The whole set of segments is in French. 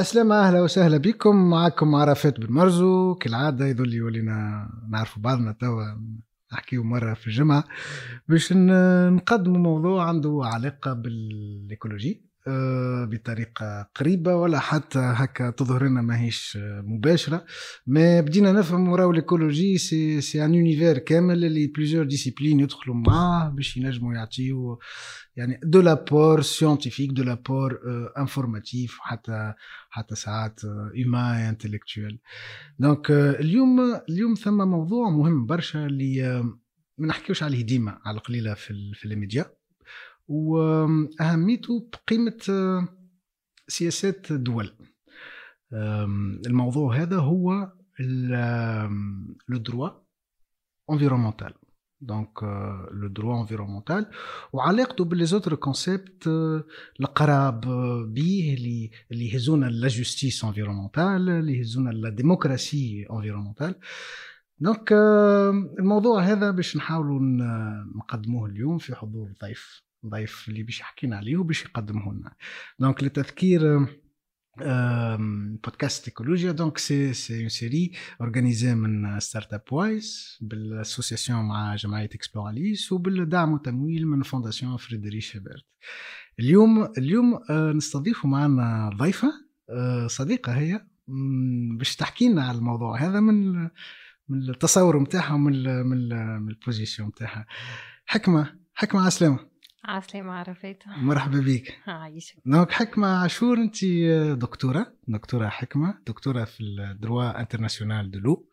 عسلامة أهلا وسهلا بكم. معكم عرفات بن مرزو. كالعادة يظل يولينا نعرفوا بعضنا توا نحكيو مرة في الجمعة. باش نقدموا موضوع عنده علاقة بالإيكولوجي. بطريقة قريبة ولا حتى هكا تظهر لنا ماهيش مباشرة. ما بدينا نفهم وراو الايكولوجي سي سي ان يونيفير كامل اللي بليزيور ديسيبلين يدخلوا معاه باش ينجموا يعطيو يعني دو لابور سيونتيفيك دو لابور انفورماتيف حتى حتى ساعات هيومان انتلكتويل دونك اليوم اليوم ثم موضوع مهم برشا اللي آه، ما نحكيوش عليه ديما على القليلة في في الميديا. وأهميته بقيمة آه، سياسات الدول الموضوع هذا هو لو دروا انفيرومونتال دونك لو دروا انفيرومونتال وعلاقته باللي كونسيبت القراب به اللي اللي يهزونا لا جوستيس انفيرومونتال اللي يهزونا لا ديموكراسي انفيرومونتال دونك الموضوع هذا باش نحاولوا نقدموه اليوم في حضور ضيف. ضيف اللي باش يحكينا عليه وباش يقدمه لنا. دونك لتذكير بودكاست ايكولوجيا دونك سي سي اون سيري اورغانيزي من ستارت اب وايز بالاسوسياسيون مع جمعيه اكسبلوراليس وبالدعم والتمويل من فونداسيون فريدريش هيبرت اليوم اليوم آه، نستضيف معنا ضيفة آه، صديقة هي باش تحكي لنا على الموضوع هذا من من التصور نتاعها ومن من من البوزيسيون نتاعها حكمه حكمة على السلامه عسلامة عرفات مرحبا بك. عايشك دونك حكمة عاشور انت دكتورة دكتورة حكمة دكتورة في الدروا انترناسيونال دو لو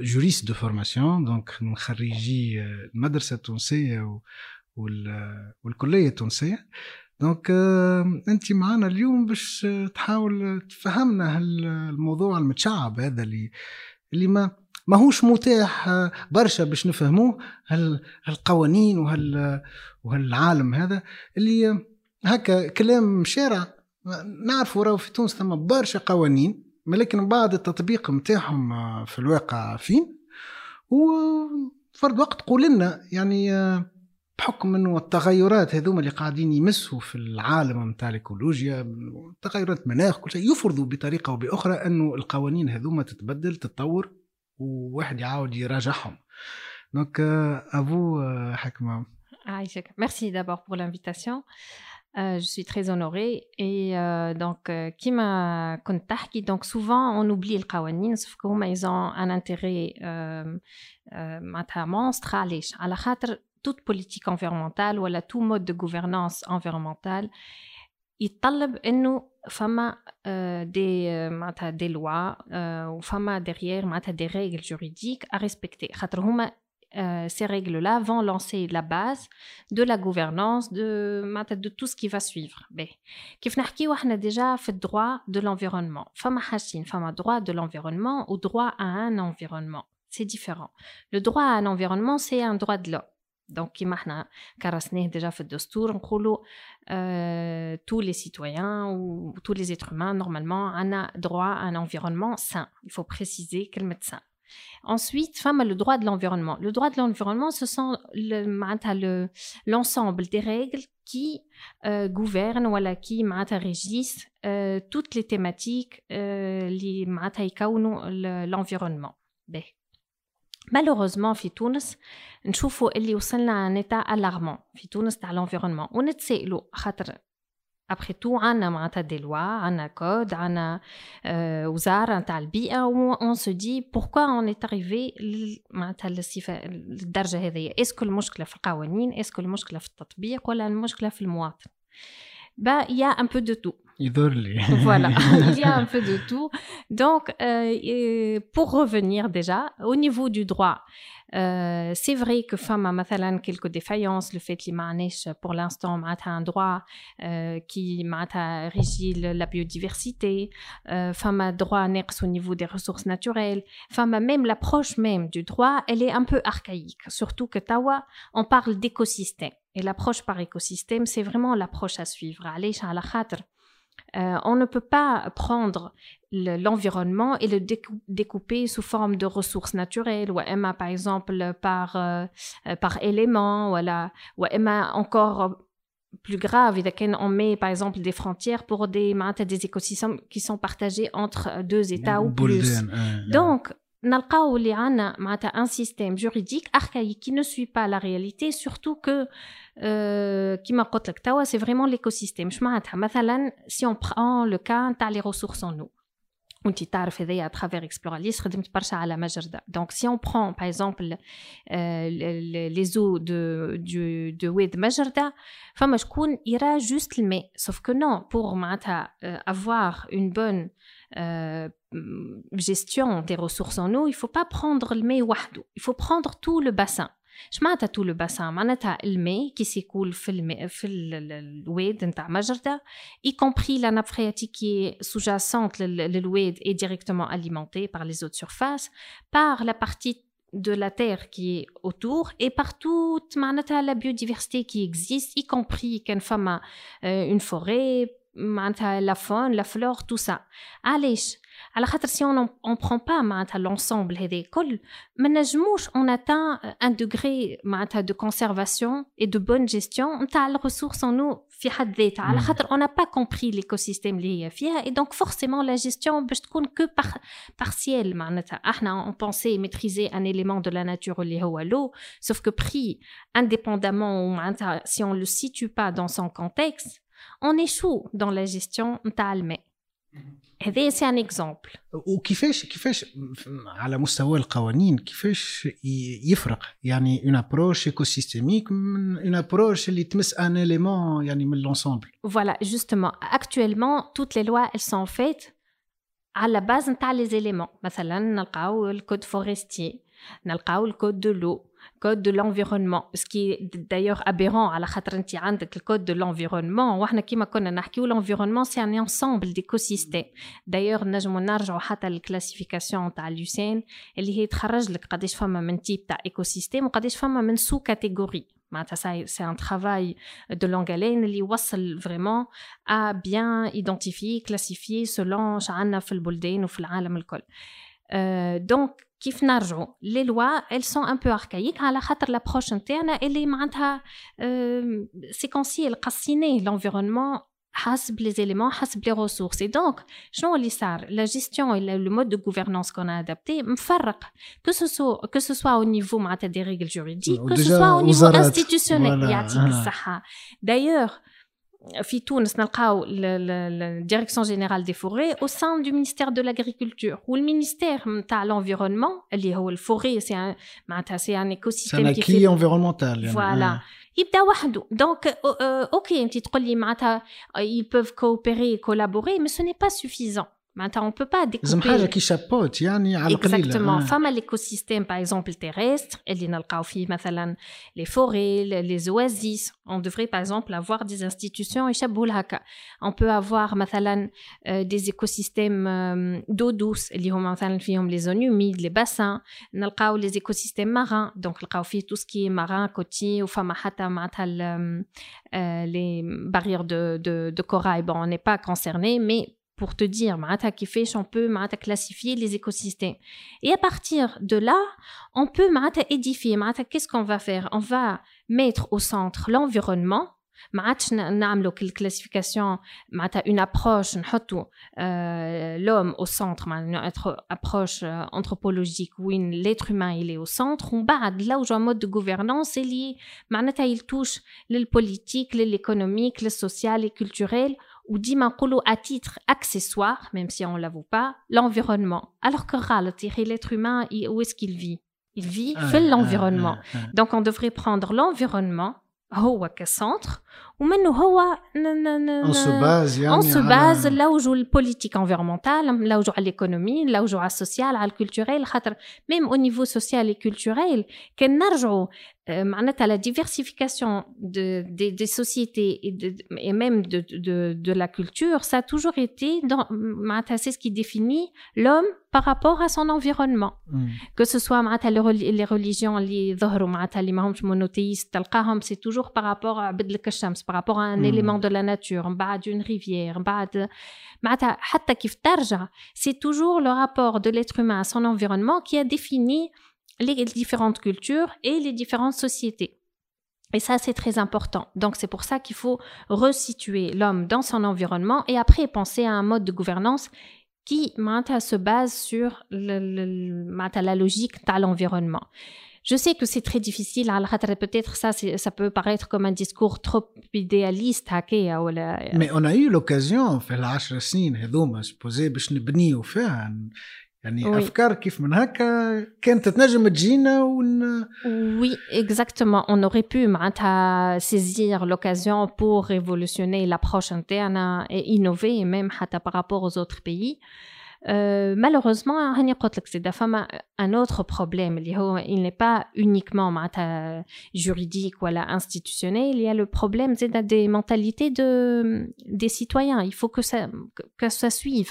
جوريست دو فورماسيون دونك من خريجي المدرسة التونسية والكلية التونسية. دونك انت معنا اليوم باش تحاول تفهمنا الموضوع المتشعب هذا اللي اللي ما ماهوش متاح برشا باش نفهموه هالقوانين وهال وهالعالم هذا اللي هكا كلام شارع نعرفوا راهو في تونس ثم برشا قوانين ولكن بعد التطبيق نتاعهم في الواقع فين؟ وفرد وقت قول لنا يعني بحكم إنه التغيرات هذوما اللي قاعدين يمسوا في العالم نتاع الإيكولوجيا تغيرات مناخ كل شيء يفرضوا بطريقة أو بأخرى إنه القوانين هذوما تتبدل تتطور. وواحد يعاود يراجعهم دونك افو حكمه Aïchek. Merci d'abord pour l'invitation. Euh, je suis très honorée. Et euh, donc, euh, qui m'a contacté Donc, souvent, on oublie le kawanin, sauf qu'ils ont un intérêt euh, euh, monstre. À la toute politique environnementale ou tout mode de gouvernance environnementale, il talab انه فما des معناتها des lois ou فما derrière des règles juridiques à respecter خاطر هما euh, ces règles-là vont lancer la base de la gouvernance de, de tout ce qui va suivre. كيف نحكيو احنا déjà في droit de l'environnement. فما حاجتين فما droit de l'environnement ou droit à un environnement. C'est différent. Le droit à un environnement, c'est un droit de l'homme. Donc, كيما احنا كرسناه déjà في الدستور نقولوا euh, tous les citoyens ou tous les êtres humains normalement ont droit à un environnement sain. Il faut préciser كلمة sain. Ensuite, femme a le droit de l'environnement. Le droit de l'environnement, ce sont l'ensemble le, des règles qui euh, gouvernent ou qui régissent euh, toutes les thématiques euh, l'environnement. Malheureusement, في تونس نشوفوا اللي وصلنا un état alarmant في تونس تاع l'environnement ونتسائلوا خاطر après tout عندنا معناتها des lois عندنا code عندنا وزارة نتاع البيئة on se dit pourquoi on est arrivé معناتها للصفة للدرجة هذه اسكو المشكلة في القوانين اسكو المشكلة في التطبيق ولا المشكلة في المواطن bah, il y a un peu de tout. voilà, il y a un peu de tout. Donc, euh, pour revenir déjà, au niveau du droit, euh, c'est vrai que femme a quelques défaillances, le fait que pour l'instant un droit euh, qui régit la biodiversité, euh, femme a droit au niveau des ressources naturelles, femme même l'approche même du droit, elle est un peu archaïque, surtout que Tawa, on parle d'écosystème. Et l'approche par écosystème, c'est vraiment l'approche à suivre. Allez, euh, on ne peut pas prendre l'environnement et le découper sous forme de ressources naturelles, ou Emma par exemple par, euh, euh, par élément, ou Emma encore plus grave, on met par exemple des frontières pour des, des écosystèmes qui sont partagés entre deux États ou plus. Hein, Donc, on a un système juridique archaïque qui ne suit pas la réalité, surtout que euh, كما قلت لك توا c'est vraiment l'écosystème Je معناتها مثلا si on prend le cas تاع les ressources en eau وانت تعرف هذايا à travers Exploralist خدمت برشا على مجرده donc si on prend par exemple euh, les eaux de du de واد مجرده فما شكون يرى juste الماء sauf que non pour معناتها euh, avoir une bonne euh, gestion des ressources en eau il faut pas prendre الماء وحده il faut prendre tout le bassin اش معناتها طول الباسان معناتها الماء كي سيكول في الماء في الواد نتاع مجرده y compris la nappe phréatique qui est sous-jacente l'oued est directement alimentée par les eaux de surface par la partie de la terre qui est autour et par toute la biodiversité qui existe y compris qu'une femme euh, une forêt la faune la flore tout ça allez على خاطر si on on prend pas معناتها l'ensemble هذا كل ما نجموش on atteint un degré معناتها de conservation et de bonne gestion نتاع الريسورس en eau في حد ذاتها على خاطر on n'a pas compris l'écosystème اللي هي فيها et donc forcément la gestion باش تكون que par partielle معناتها احنا on pensait maîtriser un élément de la nature اللي هو l'eau sauf que pris indépendamment معناتها si on le situe pas dans son contexte on échoue dans la gestion نتاع الماء هذا سي ان اكزومبل وكيفاش كيفاش على مستوى القوانين كيفاش يفرق؟ يعني اون ابروش ايكو سيستيميك من اون ابروش اللي تمس ان اليمون يعني من لونسومبل فوالا جوستومون اكtuellement توت لي لوا elles sont faites على باز نتاع لي زيليمون مثلا نلقاو الكود فورستي نلقاو الكود دو لو كود دو لونفيرونمون سكي دايوغ ابيرون على خاطر انت عندك الكود دو لونفيرونمون وحنا كيما كنا نحكيو لونفيرونمون سي ان انسامبل ديكو سيستيم دايوغ نجمو نرجعو حتى للكلاسيفيكاسيون تاع لوسين اللي هي تخرج لك قداش فما من تيب تاع ايكو سيستيم وقداش فما من سو كاتيغوري معناتها سي ان ترافاي دو لونغالين اللي يوصل فريمون ا بيان ايدونتيفي كلاسيفي سولون شعنا في البلدان وفي العالم الكل. Euh، دونك كيف نرجعوا لي لوا elles sont un peu archaïques على خاطر l'approche نتاعنا اللي معناتها سيكونسي القصيني l'environnement حسب les éléments حسب les ressources et donc شنو اللي صار la gestion et le mode de gouvernance qu'on a adapté مفرق que ce soit que ce soit au niveau معناتها des règles juridiques que ce soit au niveau institutionnel يعطيك الصحة d'ailleurs في تونس نلقاو الديريكسيون جينيرال دي فوري او سان دو مينيستير دو لاغريكولتور والمينيستير نتاع l'environnement اللي هو الفوري سي معناتها سي ان ايكو سيستيم كي انفيرونمونتال فوالا يبدا وحده دونك اوكي انت تقول لي معناتها ils peuvent coopérer collaborer mais ce n'est pas suffisant on ne peut pas découper حاجه كي شابوت يعني على القليل exactement فما l'écosystème par exemple terrestre اللي نلقاو فيه مثلا les forêts les oasis on devrait par exemple avoir des institutions يشبهوا لهكا on peut avoir مثلا des écosystèmes d'eau douce اللي هما مثلا فيهم les zones humides les bassins نلقاو les écosystèmes marins donc نلقاو فيه tout ce qui est marin côtier وفما حتى معناتها les barrières de, de, de corail bon on n'est pas concerné mais pour te dire, on peut classifier les écosystèmes. Et à partir de là, on peut édifier. Qu'est-ce qu'on va faire? On va mettre au centre l'environnement. une classification? Une approche euh, l'homme au centre une approche euh, anthropologique où l'être humain il est au centre on là où un mode de gouvernance il touche le politique l'économique le social et culturel ou dit à titre accessoire, même si on ne l'avoue pas, l'environnement. Alors que l'être humain, où est-ce qu'il vit? Il vit fait l'environnement. Donc on devrait prendre l'environnement au centre ومنه هو on se base يعني on se base نلوجوا البوليتيك انفيرمونتال نلوجوا على l'économie نلوجوا على السوسيال على الكولتوريل خاطر ميم او نيفو سوسيال كولتوريل كان نرجعوا معناتها la diversification de, des, des sociétés et, de, et même de, de, de la culture, ça a toujours été, dans, c'est ce qui définit l'homme par rapport à son environnement. Mm. Que ce soit les religions, les les monothéistes, c'est toujours par rapport à par rapport à un mm. élément de la nature, d'une rivière, c'est toujours le rapport de l'être humain à son environnement qui a défini les différentes cultures et les différentes sociétés. Et ça, c'est très important. Donc, c'est pour ça qu'il faut resituer l'homme dans son environnement et après penser à un mode de gouvernance qui se base sur le, la logique de l'environnement. Je sais que c'est très difficile, peut-être ça, ça peut paraître comme un discours trop idéaliste. Mais on a eu l'occasion, في العشر سنين هذوما سبوزي باش نبنيو فيها يعني افكار كيف من هكا كانت تنجم تجينا ون Oui, exactement. On aurait pu saisir l'occasion pour révolutionner l'approche interne et innover même par rapport aux autres pays. Euh, malheureusement, un autre problème. Il n'est pas uniquement juridique ou institutionnel. Il y a le problème des mentalités de, des citoyens. Il faut que ça, que ça suive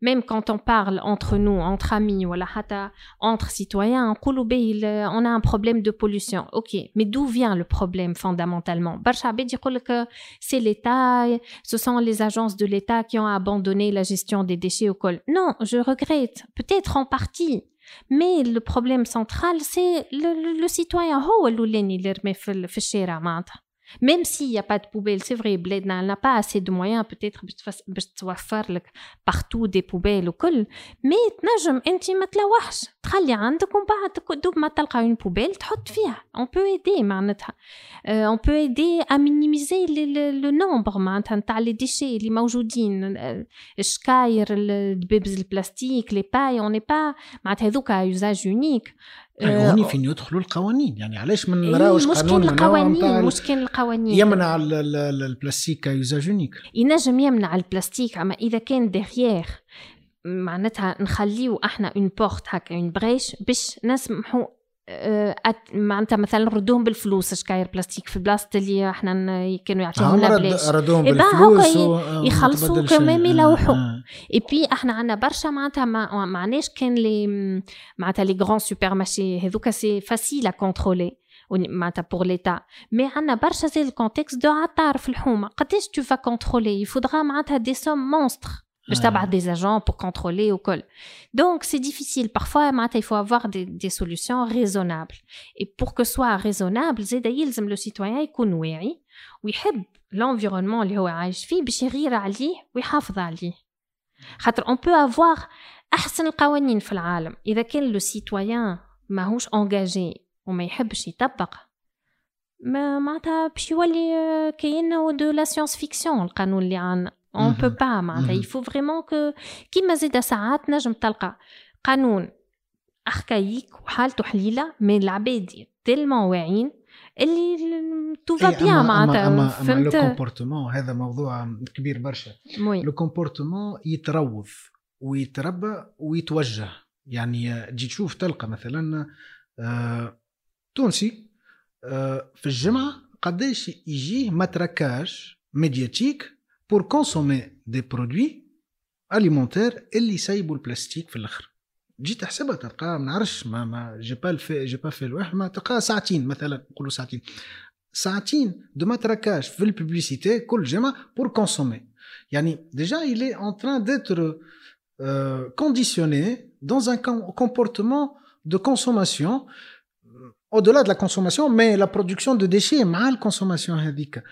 même quand on parle entre nous, entre amis, ou entre citoyens, on a un problème de pollution. Ok, mais d'où vient le problème fondamentalement? C'est l'État, ce sont les agences de l'État qui ont abandonné la gestion des déchets au col. Non, je regrette, peut-être en partie. Mais le problème central, c'est le, citoyen. Même s'il n'y a pas de poubelle, c'est vrai, Bled n'a pas assez de moyens peut-être pour faire partout des poubelles ou quoi. Mais تنجم انت ما تلوحش تخلي عندك ومن بعد دوب ما تلقى une poubelle تحط فيها. On peut aider معناتها. On peut aider à minimiser le nombre معناتها نتاع les déchets اللي موجودين. الشكاير الدبابز البلاستيك les pailles on n'est pas معناتها هذوك à usage unique. هوني فين يدخلوا القوانين؟ يعني علاش ما نراوش قانون القوانين مشكل القوانين. يمنع البلاستيك يوزاج يونيك ينجم يمنع البلاستيك أما إذا كان ديغيير معناتها نخليو أحنا اون بورت هكا اون بريش باش نسمحوا آه، معناتها مثلا نردوهم بالفلوس شكاير بلاستيك في بلاصه اللي إحنا كانوا يعطيهم لنا بلاش ردوهم بالفلوس يخلصوا كمان يلوحوا إي بي إحنا عندنا برشا معناتها ما معناش كان لي معناتها لي غران سوبر مارشي هذوك سي فاسيل ا كونترولي معناتها بور ليتا مي عندنا برشا زي الكونتكست دو عطار في الحومة. قداش تو فا كونترولي يفودغا معناتها دي سوم مونستر باش تبعت des agents pour contrôler وكل donc c'est difficile parfois معناتها il faut avoir des, des solutions raisonnables et pour que soit raisonnable زاد يلزم لو سيتويان يكون واعي ويحب l'environnement اللي هو عايش فيه باش يغير عليه ويحافظ عليه خاطر on peut avoir احسن القوانين في العالم اذا كان لو سيتويان ماهوش انجاجي وما يحبش يطبق ما معناتها باش يولي كاين دو لا سيونس فيكسيون القانون اللي عندنا on peut pas معناتها faut vraiment que كيما زاد ساعات نجم تلقى قانون اركايك وحالته حليلة مي العباد تيلمون واعيين اللي تو فا بيان معناتها. فهمت؟ لو كومبورتمون هذا موضوع كبير برشا. لو كومبورتمون يتروض ويتربى ويتوجه. يعني تجي تشوف تلقى مثلا آه تونسي آه في الجمعة قداش يجيه متركاج ميدياتيك pour consommer des produits alimentaires اللي يسيبوا البلاستيك في الاخر جيت احسبها تلقى ما نعرفش ما ما جي با الفي جي با في الواحد ما تلقى ساعتين مثلا نقولوا ساعتين ساعتين دو ماتراكاج في الببليسيتي كل جمعه بور كونسومي يعني ديجا il est en train d'être euh, conditionné dans un comportement de consommation au-delà de la consommation mais la production de déchets مع الكونسوماسيون هذيك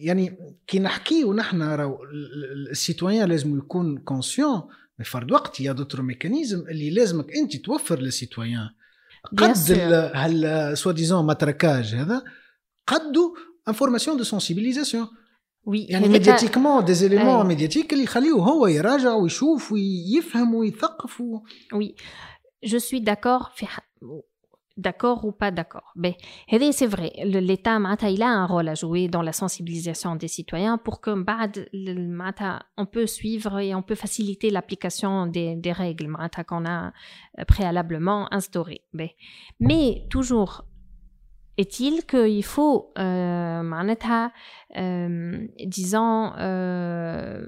يعني كي نحكيو نحن راهو السيتويان لازم يكون كونسيون فرد وقت يا دوتر ميكانيزم اللي لازمك أنت توفر للسيتويان. قد هال سوا ديزون ماتراكاج هذا قدو انفورماسيون دو سونسيبيليزاسيون وي يعني ميدياتيكمون دي زيليمون ميدياتيك اللي يخليوه هو يراجع ويشوف ويفهم ويثقف وي جو سوي داكور في d'accord ou pas d'accord. Mais ben, c'est vrai, l'État il a un rôle à jouer dans la sensibilisation des citoyens pour que on peut suivre et on peut faciliter l'application des, des règles qu'on a euh, préalablement instaurées. Ben, mais toujours est-il qu'il faut euh, euh, disons euh,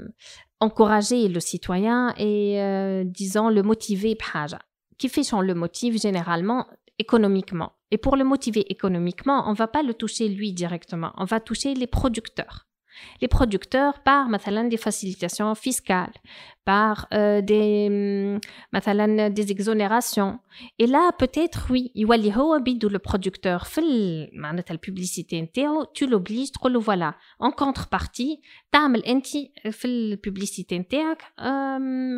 encourager le citoyen et euh, disons le motiver qui fait le motive généralement économiquement. Et pour le motiver économiquement, on va pas le toucher lui directement, on va toucher les producteurs les producteurs par مثلا des facilitations fiscales par euh, des مثلا des exonérations et là peut-être oui يولي هو بيدو le producteur في معناتها الببليسيتي نتاعو tu l'obliges تقول له voilà en contrepartie تعمل انت في الببليسيتي نتاعك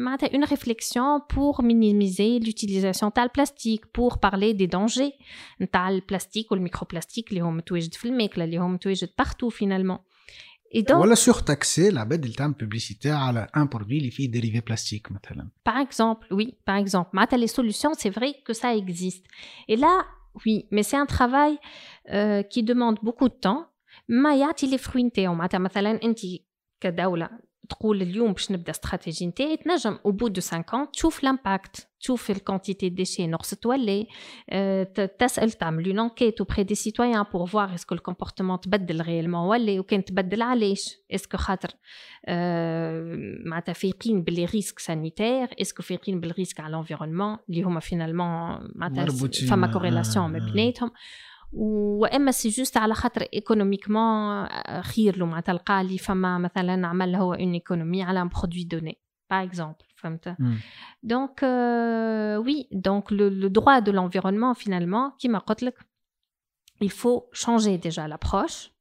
معناتها une réflexion pour minimiser l'utilisation تاع البلاستيك pour parler des dangers نتاع البلاستيك والميكروبلاستيك اللي هو متواجد في الماكله اللي هو متواجد partout finalement Et donc, ولا surtaxer العباد اللي تعمل publicité على un produit اللي فيه dérivé plastique مثلا. Par exemple, oui, par exemple. معناتها les solutions, c'est vrai que ça existe. Et là, oui, mais c'est un travail euh, qui demande beaucoup de temps. ما يعطي les fruits نتاعو معناتها مثلا انت كدولة تقول اليوم باش نبدا استراتيجي نتاعي تنجم او بو دو 50 تشوف لامباكت تشوف الكونتيتي ديشي نقصت ولا أه تسال تعمل اون انكيت اوبري دي سيتويان بور فوار اسكو الكومبورتمون تبدل ريالمون ولا وكان تبدل علاش اسكو خاطر أه معناتها فايقين باللي ريسك سانيتير اسكو فايقين بالريسك على الانفيرونمون اللي هما فينالمون معناتها فما كوريلاسيون ما بيناتهم واما سي جوست على خاطر ايكونوميكمون خير له معناتها تلقى لي فما مثلا عمل هو اون ايكونومي على ان برودوي دوني باغ اكزومبل فهمت دونك وي دونك لو droit de l'environnement finalement كيما قلت لك il faut changer déjà l'approche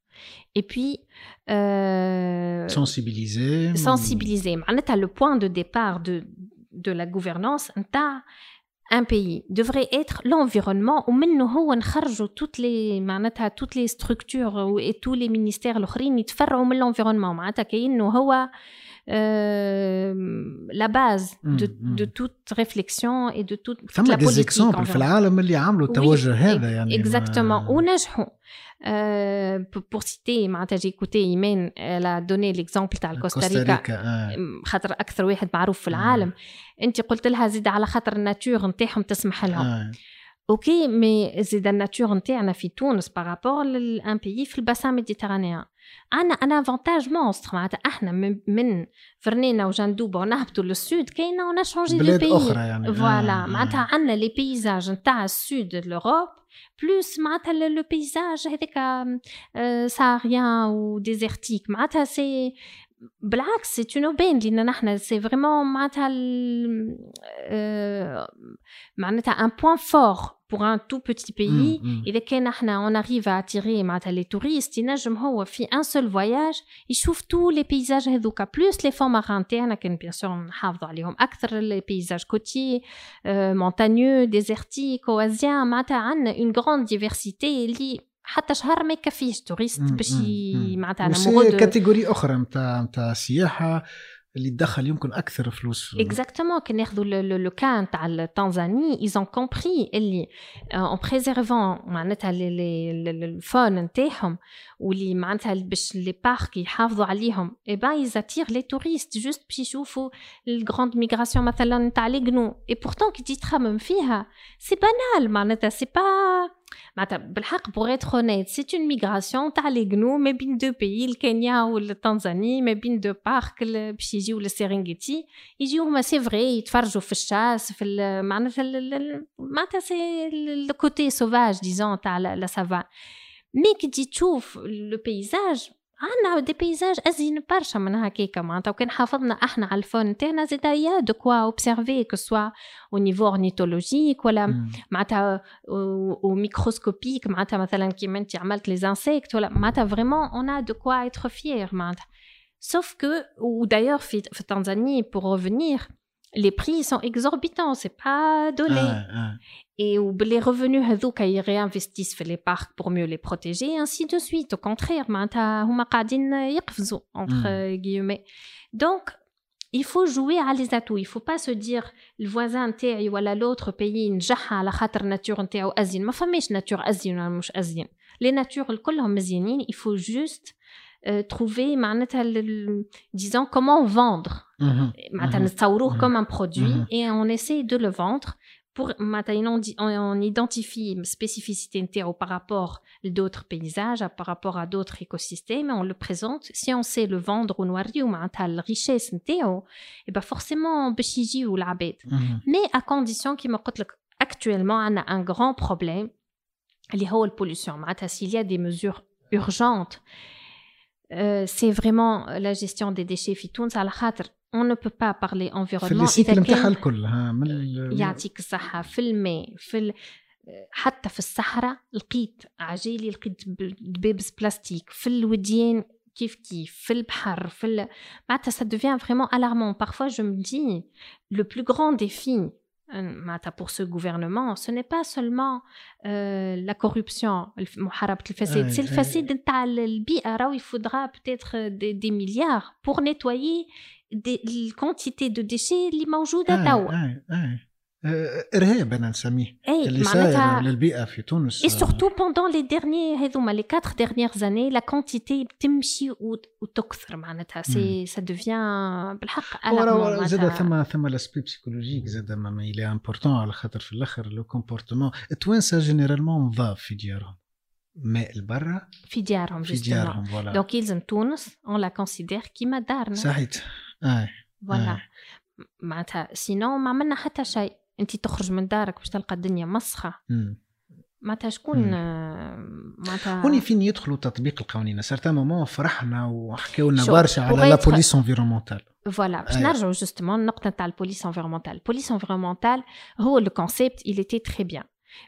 et puis euh, sensibiliser sensibiliser معناتها le point de départ de de la gouvernance نتاع un pays devrait être l'environnement où منه هو نخرجوا toutes les معناتها toutes les structures et tous les ministères الاخرين يتفرعوا من l'environnement معناتها كأنه هو لا باز دو توت ريفليكسيون اي دو توت ثم دي زيكسومبل في العالم اللي عملوا التوجه هذا يعني اكزاكتومون ونجحوا بور سيتي معناتها جي كوتي ايمان لا دوني ليكزومبل تاع الكوستاريكا خاطر أكثر واحد معروف في العالم. أنت قلت لها زيد على خاطر الناتور نتاعهم تسمح لهم. أوكي مي زيد الناتور نتاعنا في تونس بارابور لأن بيي في الباسان ميديترانيان عندنا ان افونتاج مونستر معناتها احنا من, من فرنينا وجندوبه ونهبطوا للسود كاينه ونا شونجي دو بي اخرى يعني فوالا معناتها عندنا لي بيزاج نتاع السود de l'Europe بلوس معناتها لو بيزاج هذاك ساريان وديزرتيك معناتها سي بالعكس سي اون اوبين لينا نحن سي فريمون معناتها معناتها ان بوين فور pour un tout petit pays إذا كان احنا on arrive à attirer معناتها les touristes ينجم هو في un seul voyage يشوف tous les paysages هذوكا plus les fonds marins تاعنا كان بيان سور نحافظوا عليهم أكثر les paysages côtiers euh, montagneux désertiques oasiens معناتها عندنا une grande diversité اللي حتى شهر ما يكفيش توريست باش معناتها نمرض كاتيجوري اخرى نتاع نتاع السياحه اللي تدخل يمكن أكثر فلوس. اكزاكتومون كي ناخذوا لو كان تاع التنزاني. ايزون كومبري اللي اون بريزيرفون معناتها الفون نتاعهم واللي معناتها باش لي بارك يحافظوا عليهم اي با يزاتير لي توريست جوست باش يشوفوا الجراند ميغراسيون مثلا نتاع لي غنو اي بورتون كي تجي تخمم فيها سي بانال معناتها سي با معناتها بالحق بوغ اتر اونيت سي اون ميغراسيون تاع لي غنو ما بين دو بيي الكينيا والتنزاني ما بين دو بارك باش يجيو للسيرينغيتي يجيو هما سي فري يتفرجوا في الشاس في معناتها معناتها سي الكوتي سوفاج ديزون تاع لا سافان مي كي تجي تشوف لو بيزاج عندنا دي بيزاج ازين برشا من هكاكا معناتها وكان حافظنا احنا على الفون نتاعنا زيد يا دو كوا اوبسيرفي كو سوا او نيفو اورنيتولوجيك ولا معناتها او ميكروسكوبيك معناتها مثلا كيما انت عملت لي انسيكت ولا معناتها فريمون اون ا دو كوا اتر فيير معناتها sauf que ou d'ailleurs في في تنزاني pour revenir les prix sont exorbitants c'est pas donné ah, ah. et où les revenus هذوك ils réinvestissent في les parcs pour mieux les protéger et ainsi de suite au contraire معناتها هما قاعدين يقفزوا entre guillemets donc il faut jouer à les atouts il faut pas se dire le voisin نتاعي ولا l'autre pays نجح على خاطر الناتور نتاعو ازين ما فماش ناتور ازين ولا مش ازين les natures كلهم مزيانين il faut juste euh, trouver معناتها disons comment vendre معناتها نتصوروه comme un produit et on essaie de le vendre pour maintenant on, on, identifie une spécificité interne par rapport à d'autres paysages, par rapport à d'autres écosystèmes, on le présente. Si on sait le vendre au noir ou à la richesse interne, et eh ben forcément on peut ou l'abed. Mhm. Mais à condition qu'il me actuellement on a un grand problème, les la pollution. S'il y a des mesures urgentes, euh, c'est vraiment la gestion des déchets à on ne peut pas parler في environnement السيكل إذا نتاعها كان الكل ها من ال- يعطيك الصحة في الماء في ال... حتى في الصحراء لقيت عجالي لقيت ب- دبابس بلاستيك في الوديان كيف كيف في البحر في ال... معناتها ça devient vraiment alarmant parfois je me dis le plus grand défi euh, معناتها pour ce gouvernement ce n'est pas seulement euh, la corruption الف- محاربة الفساد أي- c'est أي. الفساد نتاع البيئة راهو il faudra peut-être des, des milliards pour nettoyer des, الكونتيتي دو ديشي اللي موجودة آه، توا آه، آه. آه، ارهاب انا نسميه اي اللي صاير معناتها للبيئه في تونس Et surtout pendant les derniers هذوما les quatre dernières années la quantité بتمشي وت- وتكثر معناتها سي ça devient بالحق ورا alarmant ورا زاد معناتها ثم ثم لاسبي بسيكولوجيك زاد ما ما الي امبورتون على خاطر في الاخر لو كومبورتمون التوانسه جينيرالمون نظاف في ديارهم ماء البرة في ديارهم في justement ديارهم فوالا donc يلزم تونس on la considère كيما دارنا صحيت آه فوالا. معناتها سينو ما عملنا حتى شيء. انت تخرج من دارك باش تلقى الدنيا مسخة. معناتها شكون معناتها هوني فين يدخلوا تطبيق القوانين؟ سارتا مومون فرحنا وحكاو لنا برشا على لا بوليس انفيرومونتال فوالا باش. نرجعوا جوستومون النقطه تاع البوليس انفيرومونتال البوليس انفيرومونتال هو لو كونسيبت il était très bien.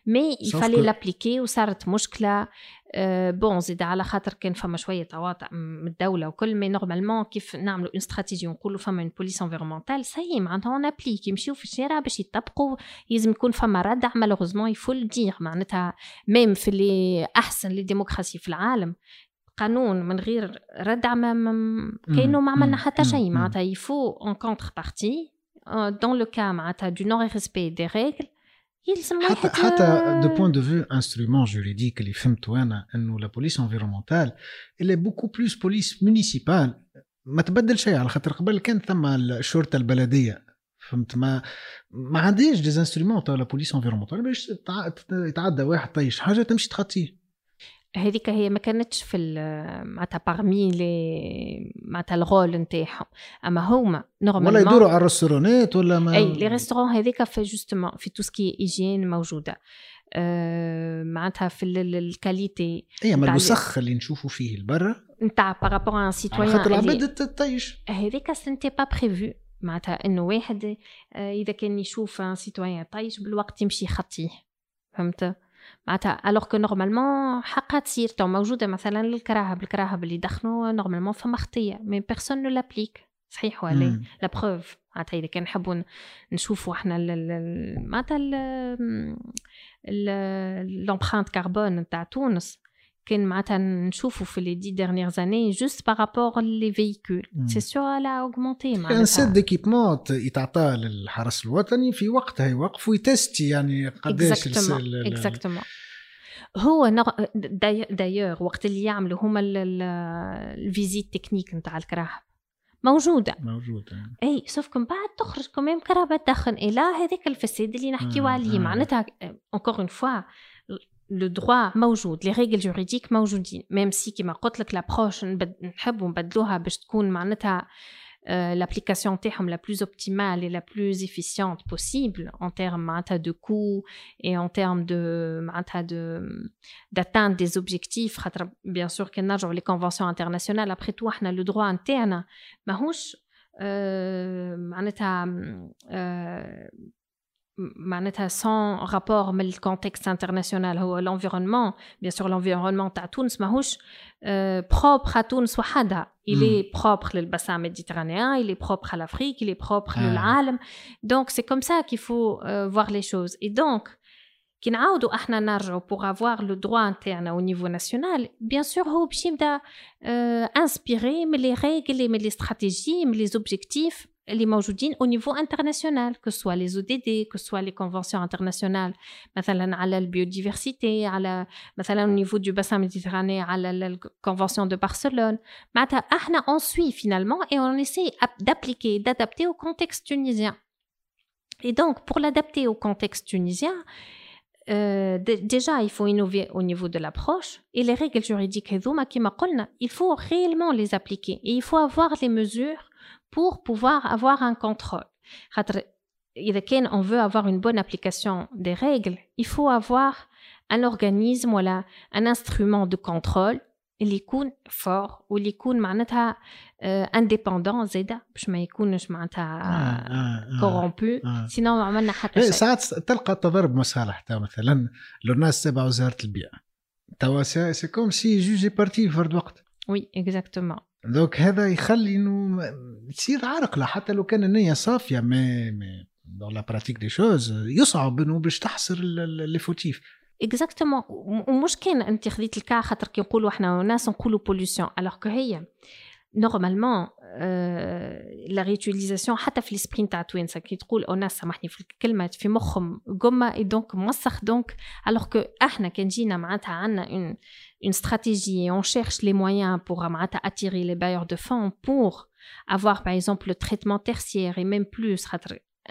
مي يفالي لابليكي وصارت مشكلة آه، بون زيد على خاطر كان فما شوية تواطؤ من الدولة وكل مي نورمالمون كيف نعملوا اون استراتيجي ونقولوا فما اون بوليس انفيرومونتال سي معناتها اون ابليك يمشيو في الشارع باش يطبقوا يلزم يكون فما ردع مالوغوزمون يفول دير معناتها ميم في اللي أحسن لي ديموكراسي في العالم قانون من غير ردع ما, كأنه ما عملنا. حتى. شيء. معناتها يفو اون كونتر بارتي دون لو كا معناتها دو نون ريسبي دي ريغل يلزم حتى حتى دو بوين دو فيو انسترومون جوريديك اللي فهمته أنا انه لا بوليس انفيرومونتال اللي بوكو بلوس بوليس مونيسيبال ما تبدل شيء على خاطر قبل كان ثم الشرطة البلدية. فهمت؟ ما ما عنديش دي انسترومون تاع لا بوليس انفيرومونتال باش تع- يتعدى واحد طيش حاجة تمشي تخطيه هذيك هي ما كانتش في معناتها باغمي لي معناتها الغول نتاعهم. أما هما ولا نورمالمون يدوروا على الريستورانات ولا ما أي لي ريستورون هذيك في جوستومون في تو سكي ايجين موجودة. أه معناتها في ال- ال- الكاليتي اي ما نتاع الوسخ اللي نشوفوا فيه البرا نتاع بارابور ان سيتويان خاطر العباد تطيش هذيك سنتي با بريفو معناتها إنه واحد آه، إذا كان يشوف ان سيتويان طايش بالوقت يمشي يخطيه. فهمت؟ معناتها الوغ كو نورمالمون حقها تصير. تو موجودة مثلا الكراهب الكراهب اللي دخنوا نورمالمون فما خطية مي بيرسون نو لابليك صحيح ولا. لا؟ بروف معناتها إذا كان نحبوا نشوفوا إحنا ال- ال- ال- معناتها لومبرانت كربون نتاع تونس. كان معناتها نشوفوا في لي دي ديرنيير زاني جوست بارابور لي فييكول. سي سور على اوغمونتي كان سيت ديكيبمون يتعطى للحرس الوطني في وقتها يوقف ويتستي يعني قداش اكزاكتومون هو نغ- داي- دايوغ وقت اللي يعملوا هما الفيزيت تكنيك نتاع الكراهب. موجودة. موجود يعني. أي سوف من بعد تخرج كمان كرهبة تدخن إلى هذاك الفساد اللي نحكيو عليه. آه. معناتها اونكور اون فوا لو دروا موجود. لي ريغل جوريديك موجودين. ميم سي كيما قلت لك لابروش نحبوا نبدلوها باش تكون معناتها l'application تاعهم la plus optimale et la plus efficiente possible en termes معناتها de coût et en termes de معناتها de d'atteindre des objectifs خاطر bien sûr كي نرجعوا les conventions internationales après tout احنا le droit نتاعنا ماهوش آه، معناتها آه، معناتها سون رابور من الكونتكست انترناسيونال هو l'environnement bien sûr l'environnement تاع تونس ماهوش بروبر تونس وحدها il est propre للبسام méditerranéen il est propre à l'Afrique il est propre آه. للعالم donc c'est comme ça qu'il faut euh, voir les choses et donc كي نعاودوا احنا نرجعوا pour avoir le droit نتاعنا au niveau national bien sûr هو باش يبدا euh, inspiré من les règles من les stratégies من les objectifs les au niveau international, que ce soit les ODD, que ce soit les conventions internationales, à la biodiversité, à au niveau du bassin méditerranéen, à la convention de Barcelone. on suit finalement et on essaie d'appliquer, d'adapter au contexte tunisien. Et donc, pour l'adapter au contexte tunisien, euh, déjà, il faut innover au niveau de l'approche et les règles juridiques, il faut réellement les appliquer et il faut avoir les mesures pour pouvoir avoir un contrôle خاطر إذا كان on veut avoir une bonne application des règles il faut avoir un organisme ولا un instrument de contrôle اللي يكون فور واللي يكون معناتها انديبوندون زاده باش ما يكونش معناتها كورومبو سينو ما عملنا حتى شيء ساعات تلقى تضارب مصالح مثلا لو الناس تبع وزاره البيئه توا سي كوم سي جوجي بارتي فرد وقت وي اكزاكتومون دونك هذا يخلي إنه تصير عرقله حتى لو كان النية صافية مي مي دون لا براتيك دي شوز يصعب إنه باش تحصر لي فوتيف اكزاكتومون ومش كان أنت خذيت الكا خاطر كي نقولوا إحنا ناس نقولوا بوليسيون الوغ كو هي نورمالمون لا ريوتيليزاسيون حتى في السبرين نتاع توينسا كي تقول أو ناس سامحني في الكلمة في مخهم قمه اي دونك موسخ دونك الوغ كو إحنا كان جينا معناتها عندنا اون une stratégie et on cherche les moyens pour attirer les bailleurs de fonds pour avoir par exemple le traitement tertiaire et même plus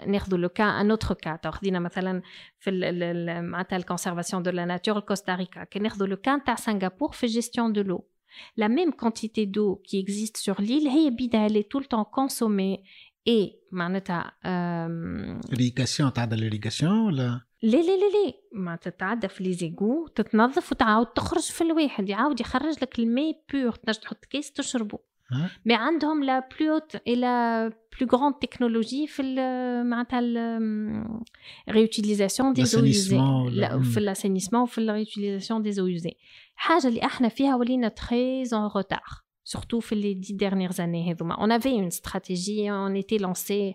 ناخذوا لو كا ان اوتر كا تاخذينا مثلا في معناتها الكونسيرفاسيون دو لا ناتور كوستاريكا كي ناخذوا لو كا تاع سنغافور في جيستيون دو لو la même quantité d'eau qui existe sur l'île هي بيدها elle est tout le temps consommée et معناتها irrigation تعدى الاريغاسيون ولا لا لا لا لا ما تتعدى في لي زيغو تتنظف وتعاود تخرج في الواحد يعاود يخرج لك الماء بور تنجم تحط كيس تشربه مي عندهم لا بلو اوت اي لا بلو غراند تكنولوجي في معناتها ريوتيليزاسيون دي زو في الاسينيسمون وفي الريوتيليزاسيون دي زو حاجة اللي إحنا فيها ولينا تري اون روتار surtout في les dix dernières années هذوما. On avait une stratégie on était lancé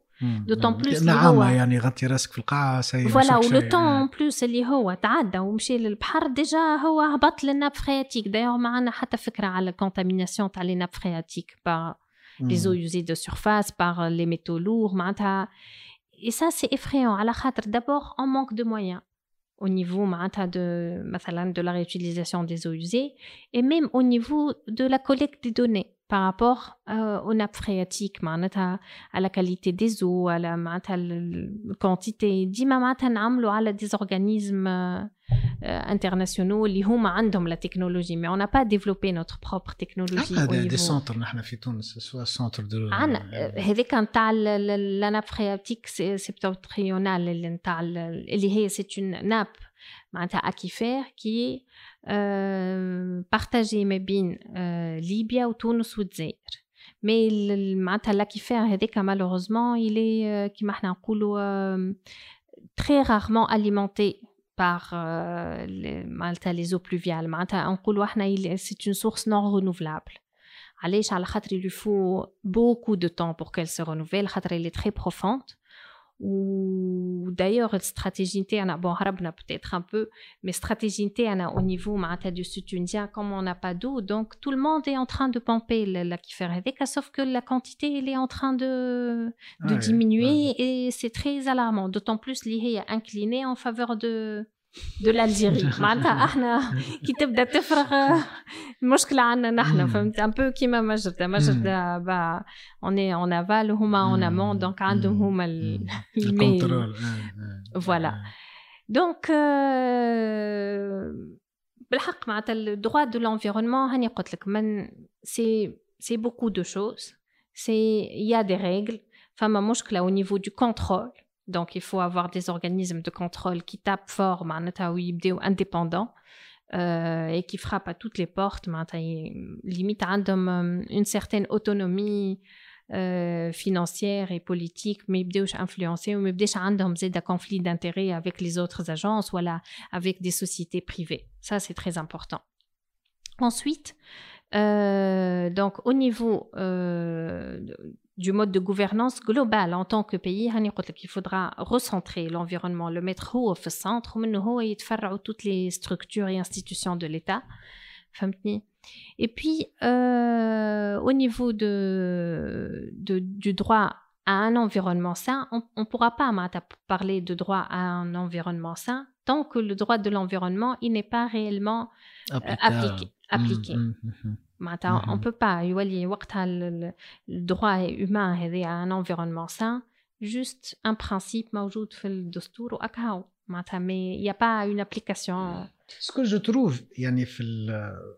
دوتون بلوس نعم يعني غطي راسك في القاعه سي فوالا ولو طون بلوس اللي هو تعدى ومشي للبحر ديجا هو هبط للناب فرياتيك دايوغ ما عندنا حتى فكره على الكونتاميناسيون تاع لي ناب فرياتيك بار لي زو يوزي دو سيرفاس بار لي ميتو لور معناتها اي سا سي افريون على خاطر دابور اون مونك دو مويان au niveau de, de la réutilisation des eaux usées et même au niveau de la collecte des données par rapport euh, aux nappes phréatiques, à la qualité des eaux, à la, quantité. Dima à des organismes euh, internationaux qui ont la technologie, mais on n'a pas développé notre propre technologie. Ah, des, des centres, nous soit centre de. la nappe phréatique septentrionale, c'est une nappe aquifère qui est partagée ما بين ليبيا وتونس والجزائر مي معناتها لاكيفير هذاك malheureusement il est كيما احنا نقولوا très rarement alimenté par معناتها les eaux pluviales معناتها نقولوا احنا c'est une source non renouvelable علاش على خاطر il lui faut beaucoup de temps pour qu'elle se renouvelle خاطر elle est très profonde ou d'ailleurs stratégie interne bon harabna peut-être un peu mais stratégie interne au niveau du sud tunisien comme on n'a pas d'eau donc tout le monde est en train de pomper l'aquifère avec sauf que la quantité elle est en train de, de diminuer et c'est très alarmant. D'autant plus lié à incliné en faveur de دو لالجيري. معناتها إحنا كي تبدا تفرغ المشكلة عندنا نحن فهمت؟ ان بو كيما مجد مجد با اون اون افال وهما اون امون دونك عندهم هما الكونترول فوالا دونك بالحق معناتها الدروا دو لونفيرونمون هاني قلت لك من سي سي بوكو دو شوز سي يا دي ريغل فما مشكلة au niveau du contrôle. Donc, il faut avoir des organismes de contrôle qui tapent fort, indépendants, euh, et qui frappent à toutes les portes, limite euh, une certaine autonomie euh, financière et politique, mais ils influencer, ou ils des conflits d'intérêts avec les autres agences, voilà, avec des sociétés privées. Ça, c'est très important. Ensuite, donc au niveau du mode de gouvernance global. En tant que pays il faudra recentrer l'environnement le mettre au centre où toutes les structures et institutions de l'État. Et puis euh, au niveau de, du droit à un environnement sain on ne pourra pas parler de droit à un environnement sain tant que le droit de l'environnement il n'est pas réellement appliqué appliqué معناتها on peut pas يولي وقتها le droit humain هذا un environnement sain. Juste un principe موجود في الدستور وأكهو. معناتها y a pas une application. سكو جو تروف يعني في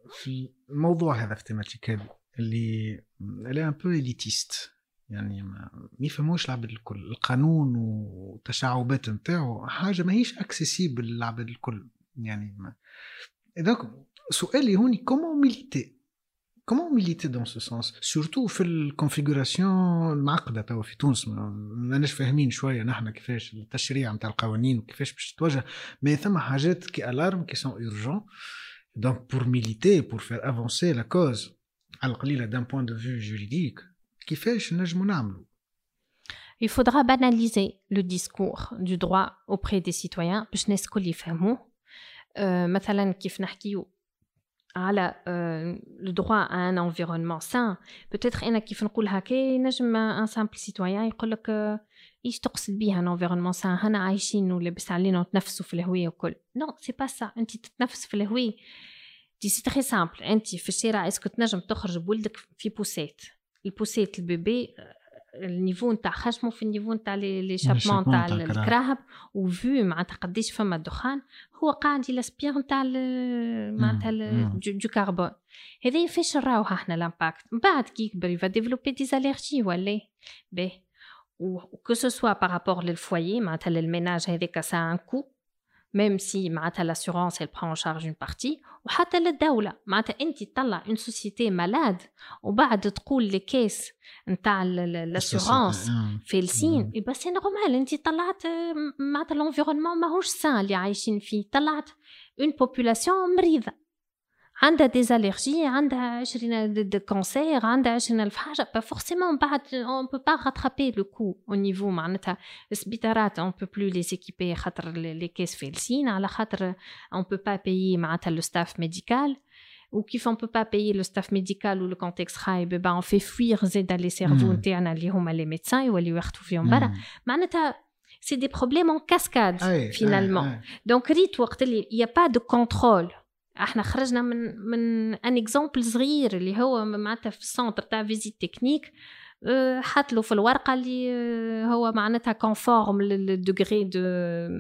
في الموضوع هذا في التيماتيك هذه اللي اللي ان بو اليتيست يعني ما يفهموش العباد الكل. القانون والتشعبات نتاعو حاجة ماهيش اكسيسيبل للعباد الكل. يعني ما دونك سؤالي هوني كومون ميليتي كومون ميليتي دون سو سونس سورتو في الكونفيغوراسيون المعقده توا في تونس ماناش فاهمين شويه نحن كيفاش التشريع نتاع القوانين وكيفاش باش تتوجه مي ثم حاجات كي الارم كي سون اورجون دونك بور ميليتي بور فير افونسي لا كوز على القليله دان بوين دو فيو جوريديك كيفاش نجمو نعملو Il faudra banaliser le discours du droit auprès des citoyens باش الناس الكل يفهموه. مثلا كيف نحكيو على لو à un environnement sain. Peut-être أنا كيف نقول هكا نجم ان سامبل سيتويان يقول لك إيش تقصد بيها ان environnement sain هنا عايشين ولبس علينا وتنفسوا في الهوية وكل نو سي با سا أنت تتنفس في الهوية. دي سي تري سامبل أنت في الشارع اسكو تنجم تخرج بولدك في بوسيت البوسيت البيبي النيفو نتاع خشمه في النيفو نتاع لي شابمون نتاع الكراهب. وفو معناتها قديش فما الدخان هو قاعد يلاسبيغ نتاع معناتها دو كربون هذا فاش نراوها إحنا لامباكت من بعد كي يكبر يفا ديفلوبي دي زاليرجي ولا باهي وكو سو سوا بارابور للفويي معناتها للميناج هذاك سا ان كو ميم سي معناتها لاسيورونس elle prend en charge une partie وحتى للدولة معناتها انت تطلع اون سوسيتي مالاد وبعد تقول لي كيس نتاع لاسيورونس فالسين يبقى سي نورمال انت طلعت معناتها لونفيرونمون ماهوش سان اللي عايشين فيه طلعت اون بوبولاسيون مريضة عندها دي زاليرجي عندها 20 دي كونسير عندها 20 الف حاجه با فورسيمون بعد اون بو با راترابي لو كو او نيفو معناتها السبيطارات اون بو بلو لي سيكيبي خاطر لي كيس فالسين على خاطر اون بو با بايي معناتها لو ستاف ميديكال وكيف اون بو با بايي لو ستاف ميديكال ولو كونتكست خايب با اون في فوير زيد لي سيرفو نتاعنا اللي هما لي ميدسان يوليو يخطفوا فيهم برا معناتها سي دي بروبليم اون كاسكاد فينالمون دونك ريت وقت اللي يا با دو كونترول إحنا خرجنا من من ان اكزومبل صغير اللي هو معناتها في السونتر تاع فيزيت تكنيك حط له في الورقة اللي هو معناتها كونفورم للدوغري دو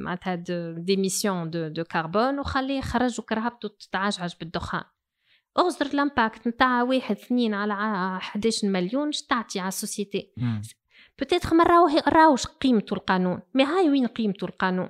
معناتها ديميسيون دو دو كربون وخليه يخرج وكرهبته تتعجعج بالدخان. اغزر الامباكت نتاع واحد اثنين على 11 مليون تعطي على السوسيتي؟ بتيتر ما راوش قيمته القانون مي هاي وين قيمته القانون؟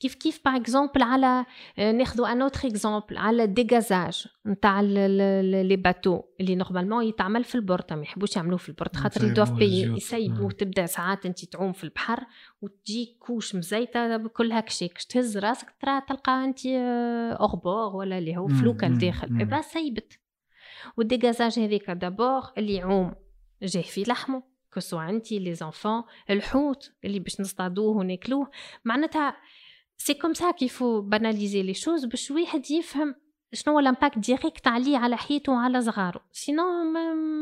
كيف كيف باغ اكزومبل على ناخذوا ان اوتر اكزومبل على الديغازاج نتاع لي باتو اللي نورمالمون يتعمل في البورت ما يحبوش يعملوه في البورت خاطر يدوف بي يسيبوا تبدا ساعات أنت تعوم في البحر وتجيك كوش مزيتة بكل هاك شيك تهز راسك ترى تلقى أنت اوربور ولا اللي هو فلوكة لداخل. با سيبت. والديغازاج هذيك دابور اللي يعوم جاي في لحمه. كسو عندي لي زونفون الحوت اللي باش نصطادوه وناكلوه معناتها سي كوم سا كي فو باناليزي لي شوز باش واحد يفهم شنو هو الامباكت ديريكت عليه على حياته وعلى صغارو سينو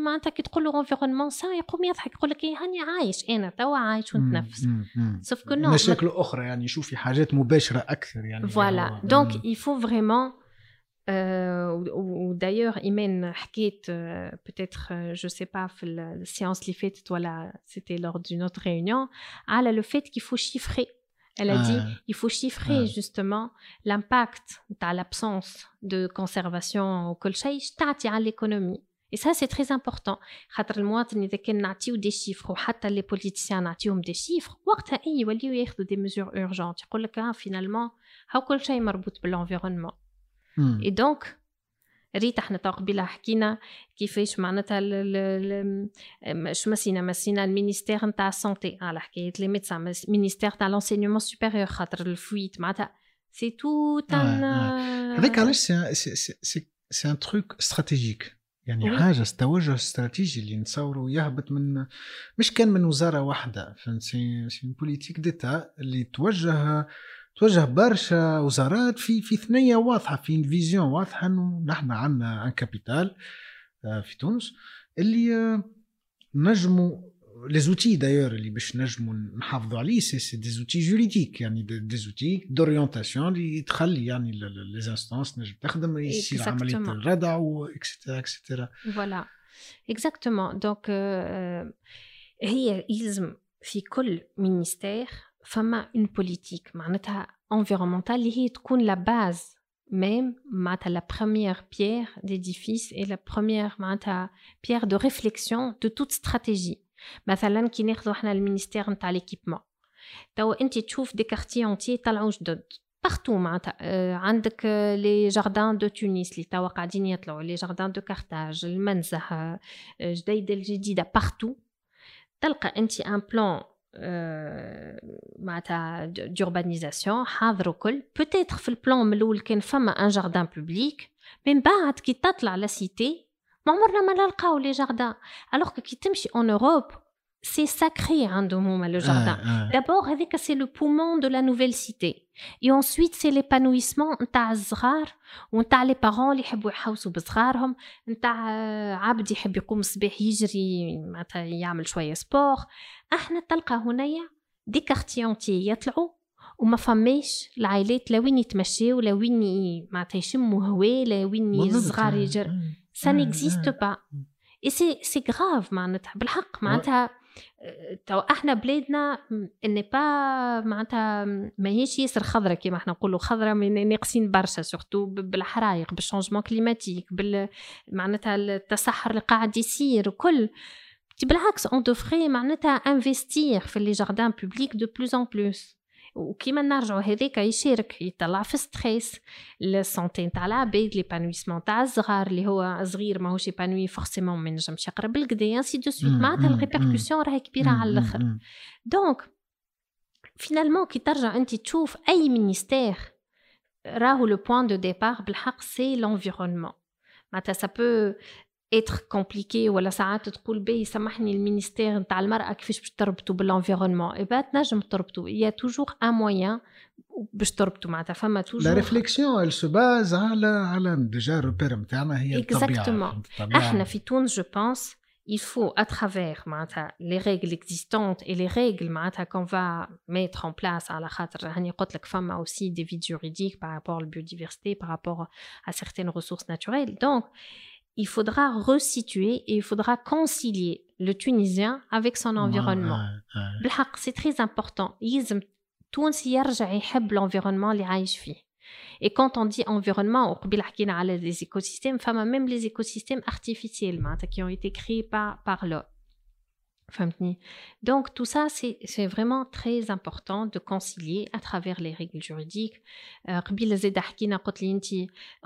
معناتها كي تقول له انفيرونمون سا يقوم يضحك يقول لك هاني عايش. أنا توا عايش ونتنفس سوف كو نو مشاكل أخرى يعني يشوف في حاجات مباشرة أكثر يعني فوالا دونك يفو فريمون ودايوغ ايمان حكيت بوتيتر جو سي با في السيونس اللي فاتت ولا سيتي لور دون اوتر ريونيون على لو فيت كي فو شيفري Elle a ah. dit il faut chiffrer ah. justement l'impact de l'absence de conservation au colchay à l'économie. Et ça, c'est très important. خاطر المواطن إذا كان نعطيو دي شيفر وحتى لي بوليتيسيان نعطيوهم دي شيفر وقتها أي يوليو ياخذوا دي ميزور urgentes يقول لك اه فينالمون هاو كل شيء مربوط بالانفيرونمون اي دونك ريت إحنا تو قبيله حكينا كيفاش معناتها شو مسينا؟ مسينا المينيستير نتاع السونتي على حكاية لي ميدسان مينيستير تاع لونسينيومون سوبيريور خاطر الفويت معناتها c'est tout un هذاك علاش سي سي ان تروك استراتيجيك يعني حاجة توجه استراتيجي اللي نتصوروا يهبط من مش كان من وزارة واحدة فهمت؟ سي سي بوليتيك ديتا اللي توجه توجه برشا وزارات في في ثنية واضحة في فيزيون واضحة إنه نحن عندنا ان كابيتال في تونس اللي نجموا لي زوتي دايور اللي باش نجموا نحافظوا عليه سي سي دي زوتي جوريديك يعني دي زوتي دوريونتاسيون اللي تخلي يعني لي زانستونس نجم تخدم يصير عملية الردع اكسترا اكسترا فوالا اكزاكتومون دونك هي يلزم في كل مينيستير فما اون بوليتيك معناتها environnementale اللي هي تكون لا باز même معناتها la première pierre d'édifice et la première معناتها pierre de réflexion de toute stratégie مثلا كي ناخذوا احنا المينيستير نتاع ليكيبمون توا انت تشوف دي كارتي اونتي طلعوا جدد بارتو معناتها آه عندك لي جاردان دو تونس اللي توا قاعدين يطلعوا لي جاردان دو كارتاج المنزه آه جديده الجديده بارتو تلقى انت ان بلان معناتها دوربانيزاسيون حاضر وكل بوتيتر في البلان من الأول كان فما ان جاردان بوبليك من بعد كي تطلع لا سيتي ما عمرنا ما نلقاو لي جاردان الوغ كي تمشي اون اوروب سي ساكري عندهم هما لو جاردان دابور هذيك سي لو بومون دو لا نوفيل سيتي اي انسويت سي ليبانويسمون نتاع الصغار ونتاع لي بارون اللي يحبوا يحوسوا بصغارهم نتاع عبد يحب يقوم الصباح يجري معناتها يعمل شويه سبور احنا تلقى هنايا دي كارتيونتي يطلعوا وما فماش العائلات لا وين يتمشاو لا وين معناتها يشموا هواء لا وين الصغار يجر ça n'existe pas et c'est c'est grave معناتها بالحق معناتها تو إحنا بلادنا إني با معناتها ماهيش ياسر خضرة كيما إحنا نقولوا خضرة ناقصين برشا سورتو بالحرايق بالشونجمون كليماتيك بال معناتها التصحر اللي قاعد يصير وكل. بالعكس اون دوفري معناتها انفستير في لي جاردان بوبليك دو بلوز ان بلوس وكيما نرجعوا هذاك يشارك يطلع في ستريس السونتي نتاع العباد ليبانويسمون تاع الصغار اللي هو صغير ماهوش يبانوي فورسيمون ما ينجمش يقرا بالكدا انسي دو سويت معناتها الريبركسيون راهي كبيرة على الآخر. دونك فينالمون كي ترجع أنت تشوف أي مينيستير راهو لو بوين دو ديبار بالحق سي لونفيرونمون معناتها سا بو اتر كومبليكي ولا ساعات تقول بي سامحني المينيستير نتاع المراه كيفاش باش تربطوا بالانفيرونمون اي تنجم تربطوا يا توجور ان مويان باش تربطوا معناتها فما توجور لا ريفليكسيون ال سو باز على على ديجا الروبير نتاعنا هي الطبيعه احنا في تونس جو بونس il faut à travers les règles existantes et les règles qu'on va mettre en place à la خاطر هاني قلت لك فما aussi des vides juridiques par rapport à la biodiversité par rapport à certaines ressources naturelles donc il faudra resituer et il faudra concilier le Tunisien avec son environnement. C'est très important. تونسي يرجع يحب l'environnement اللي عايش فيه. Et quand on dit environnement, وقبل حكينا على les écosystèmes, فما même les écosystèmes artificiels qui ont été créés par, par l'homme. Donc tout ça, c'est vraiment très important de concilier à travers les règles juridiques. On ne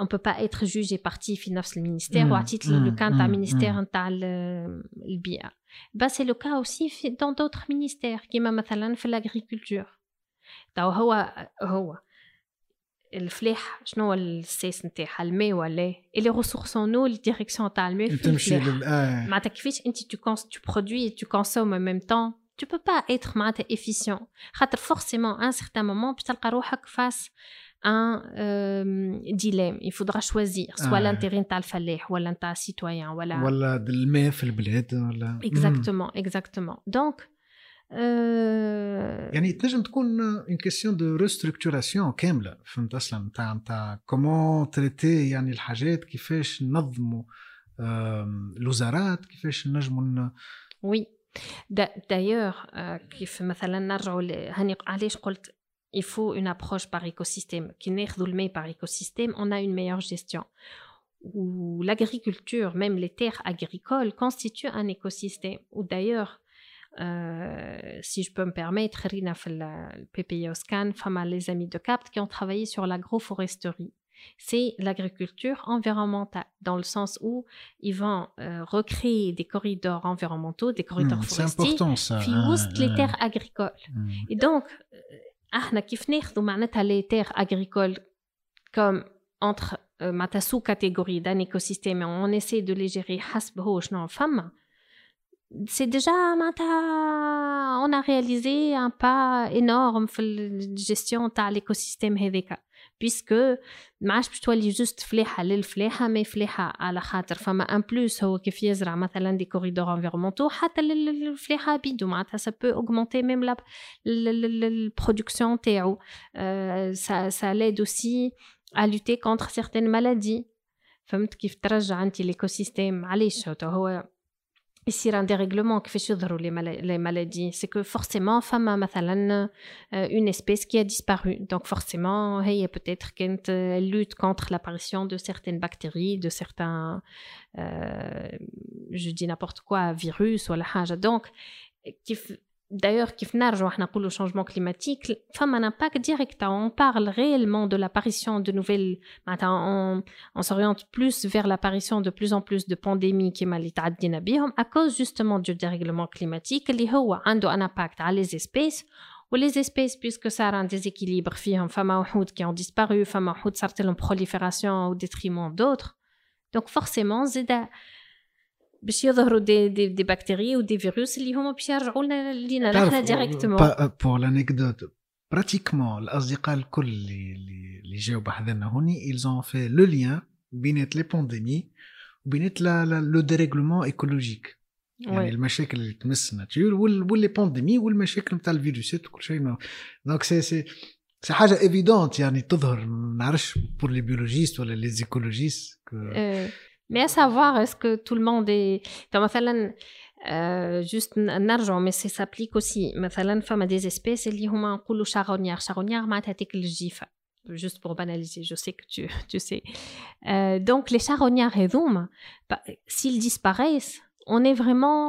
peut pas être juge et partie dans le ministère ou à titre le cas d'un ministère le BIA. C'est le cas aussi dans d'autres ministères, qui fait l'agriculture. الفلاح شنو هو السيس نتاعها الماء ولا اللي ريسورسونو الديريكسيون تاع الماء في الفلاح معناتها كيفاش انت تو كونس تو برودوي تو كونسوم ان ميم طون tu peux pas être معناتها efficient خاطر forcément à un certain moment باش تلقى روحك فاس ان ديليم il faudra choisir soit آه. l'intérêt نتاع الفلاح ولا نتاع السيتويان ولا ولا الماء في البلاد ولا exactement exactement donc يعني تنجم تكون اون كيسيون دو ريستركتوراسيون كامله فهمت اصلا نتاع نتاع كومون تريتي يعني الحاجات كيفاش ننظموا الوزارات كيفاش نجموا وي دايوغ كيف مثلا نرجعوا هاني علاش قلت il faut une approche par écosystème كي ناخذوا الماء par écosystème on a une meilleure gestion où l'agriculture même les terres agricoles constituent un écosystème ou d'ailleurs euh, si je peux me permettre, Rina fait le PPI Scan, femme les amis de CAPT qui ont travaillé sur l'agroforesterie. C'est l'agriculture environnementale, dans le sens où ils vont euh, recréer des corridors environnementaux, des corridors mmh, forestiers, important, ça. puis hein, les terres agricoles. Mmh. Et donc, احنا كيف ناخذوا معناتها لي تيغ اغريكول كوم entre معناتها sous catégorie d'un écosystème et on essaie de les gérer حسب هو شنو فما c'est déjà on a réalisé un pas énorme في الجيستيون تاع l'écosystème هذاك puisque ما عادش باش تولي جوست فلاحة للفلاحة ما فلاحة على خاطر فما ان بلوس هو كيف يزرع مثلا دي كوريدور انفيرمونتو حتى للفلاحة بيدو معناتها سا بو اوغمونتي ميم لا البرودكسيون تاعو سا ليد اوسي à lutter contre certaines maladies فهمت كيف ترجع انت l'écosystème علاش هو يصير un dérèglement كيفاش يظهروا les maladies c'est que forcément فما مثلا une espèce qui a disparu donc forcément هي peut-être كانت lutte contre l'apparition de certaines bactéries de certains euh, je dis n'importe quoi virus ولا حاجه donc كيف D'ailleurs, kif narjou ahna le changement climatique, femme un impact direct. Hein. On parle réellement de l'apparition de nouvelles. On, on s'oriente plus vers l'apparition de plus en plus de pandémies qui mal à cause justement du dérèglement climatique. Li a un impact à les espèces. Ou les espèces, puisque ça a un déséquilibre, femmes qui ont disparu, femmes ou certaines prolifération au détriment d'autres. Donc forcément, zida. باش يظهروا دي دي, دي بكتيريا ودي فيروس اللي هما باش يرجعوا لنا لينا نحن ديريكتومون. بور لانيكدوت براتيكمون الاصدقاء الكل اللي اللي جاوا بحذنا هوني ils ont fait le lien بينات لي بونديمي وبينات لو ديريغلومون ايكولوجيك يعني المشاكل اللي تمس الناتور واللي بونديمي والمشاكل نتاع الفيروسات وكل شيء. دونك سي سي سي حاجة ايفيدونت يعني تظهر. ما نعرفش بور لي بيولوجيست ولا لي زيكولوجيست Mais à savoir, est-ce que tout le monde est... مثلا juste نرجعوا mais ça s'applique aussi مثلا فما des espèces اللي هما نقولوا charognard charognard معناتها تاكل الجيفه juste pour banaliser je sais que tu, tu sais euh, donc les charognards هذوما s'ils disparaissent on est vraiment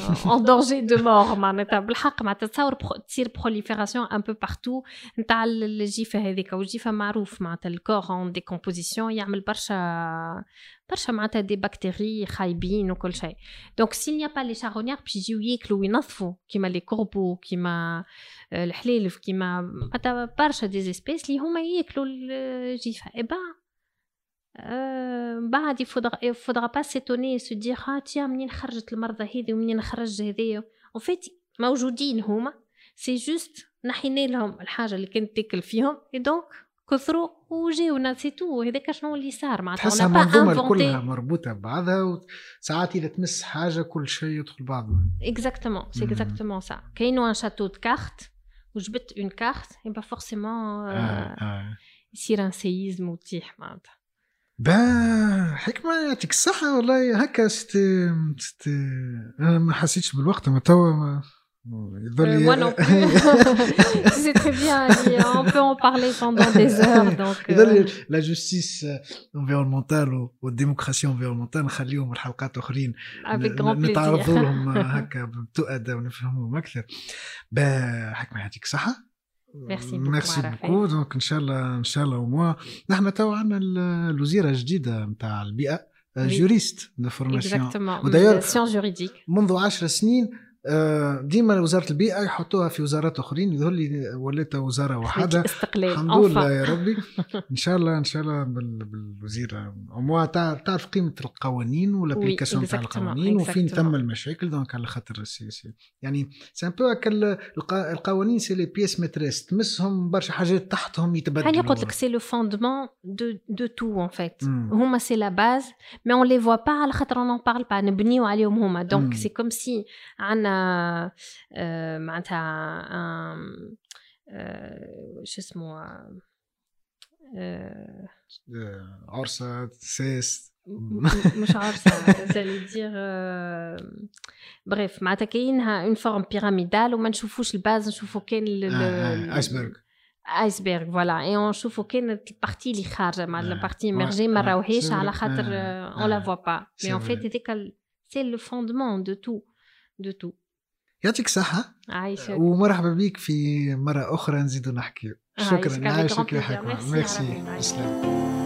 en danger de mort معناتها بالحق معناتها تصور تصير prolifération un peu partout نتاع الجيفه هذيك والجيفه معروف معناتها الكور en décomposition يعمل برشا برشا معناتها دي بكتيري خايبين وكل شيء دونك سيل نيا با لي شاغونيير باش يجيو ياكلوا وينظفوا كيما لي كوربو كيما الحليلف كيما معناتها برشا دي زيسبيس اللي هما ياكلوا الجيفه اي با بعد يفضغ با سيتوني سو دير ها تيا منين خرجت المرضى هذي ومنين خرج هذايا وفات موجودين هما. سي جوست نحينا لهم الحاجة اللي كانت تاكل فيهم. اي دونك كثروا وجاونا سي تو هذاك شنو اللي صار معناتها؟ تحسها منظومة كلها مربوطة ببعضها وساعات إذا تمس حاجة كل شيء يدخل بعضه. اكزاكتومون سي اكزاكتومون سا كاينو ان شاتو دو كارت وجبت اون كارت يبقى فورسيمون يصير ان سيزم وتيح معناتها. با حكمة يعطيك الصحة والله. هكا ست ست أنا ما حسيتش بالوقت ما توا ما يظل لا جوستيس انفيرومونتال والديموكراسي انفيرومونتال نخليهم الحلقات الاخرين نتعرضوا لهم هكا بتؤدى ونفهمهم أكثر. با حكمة يعطيك الصحة. ميرسي ميرسي بوكو دونك ان شاء الله ان شاء الله وموا نحن تو عندنا الوزيره الجديده نتاع البيئه جوريست دو فورماسيون ودايوغ سيون جوريديك منذ عشر سنين ديما وزارة البيئة يحطوها في وزارات أخرين. يظهر لي ولات وزارة واحدة. استقلال. الحمد لله يا ربي. إن شاء الله إن شاء الله بالوزيره وموا تعرف قيمة القوانين والابليكاسيون تاع القوانين؟ وفين ثم المشاكل؟ دونك على خاطر يعني سي ان بو القوانين سي لي بيس ماتريس تمسهم برشا حاجات تحتهم يتبدلوا. يعني قلت لك سي لو فوندمون دو دو تو ان فيت هما سي لا باز مي اون لي فوا با على خاطر اون بارل با نبنيو عليهم هما. دونك سي كوم سي عندنا معناتها شو اسمه عرسة سيس مش عارفه جالي دير بريف معناتها كاينها اون فورم بيراميدال وما نشوفوش الباز نشوفو كاين ايسبرغ ايسبرغ فوالا اي نشوفو كانت البارتي اللي خارجه مع البارتي ميرجي ما راوهيش على خاطر اون لا فوا با مي اون فيت هذيك سي لو فوندمون دو تو دو تو يعطيك صحة عايشك ومرحبا بك في مرة أخرى نزيد نحكي. شكرا عايشك يا حكمة ميرسي. تسلم.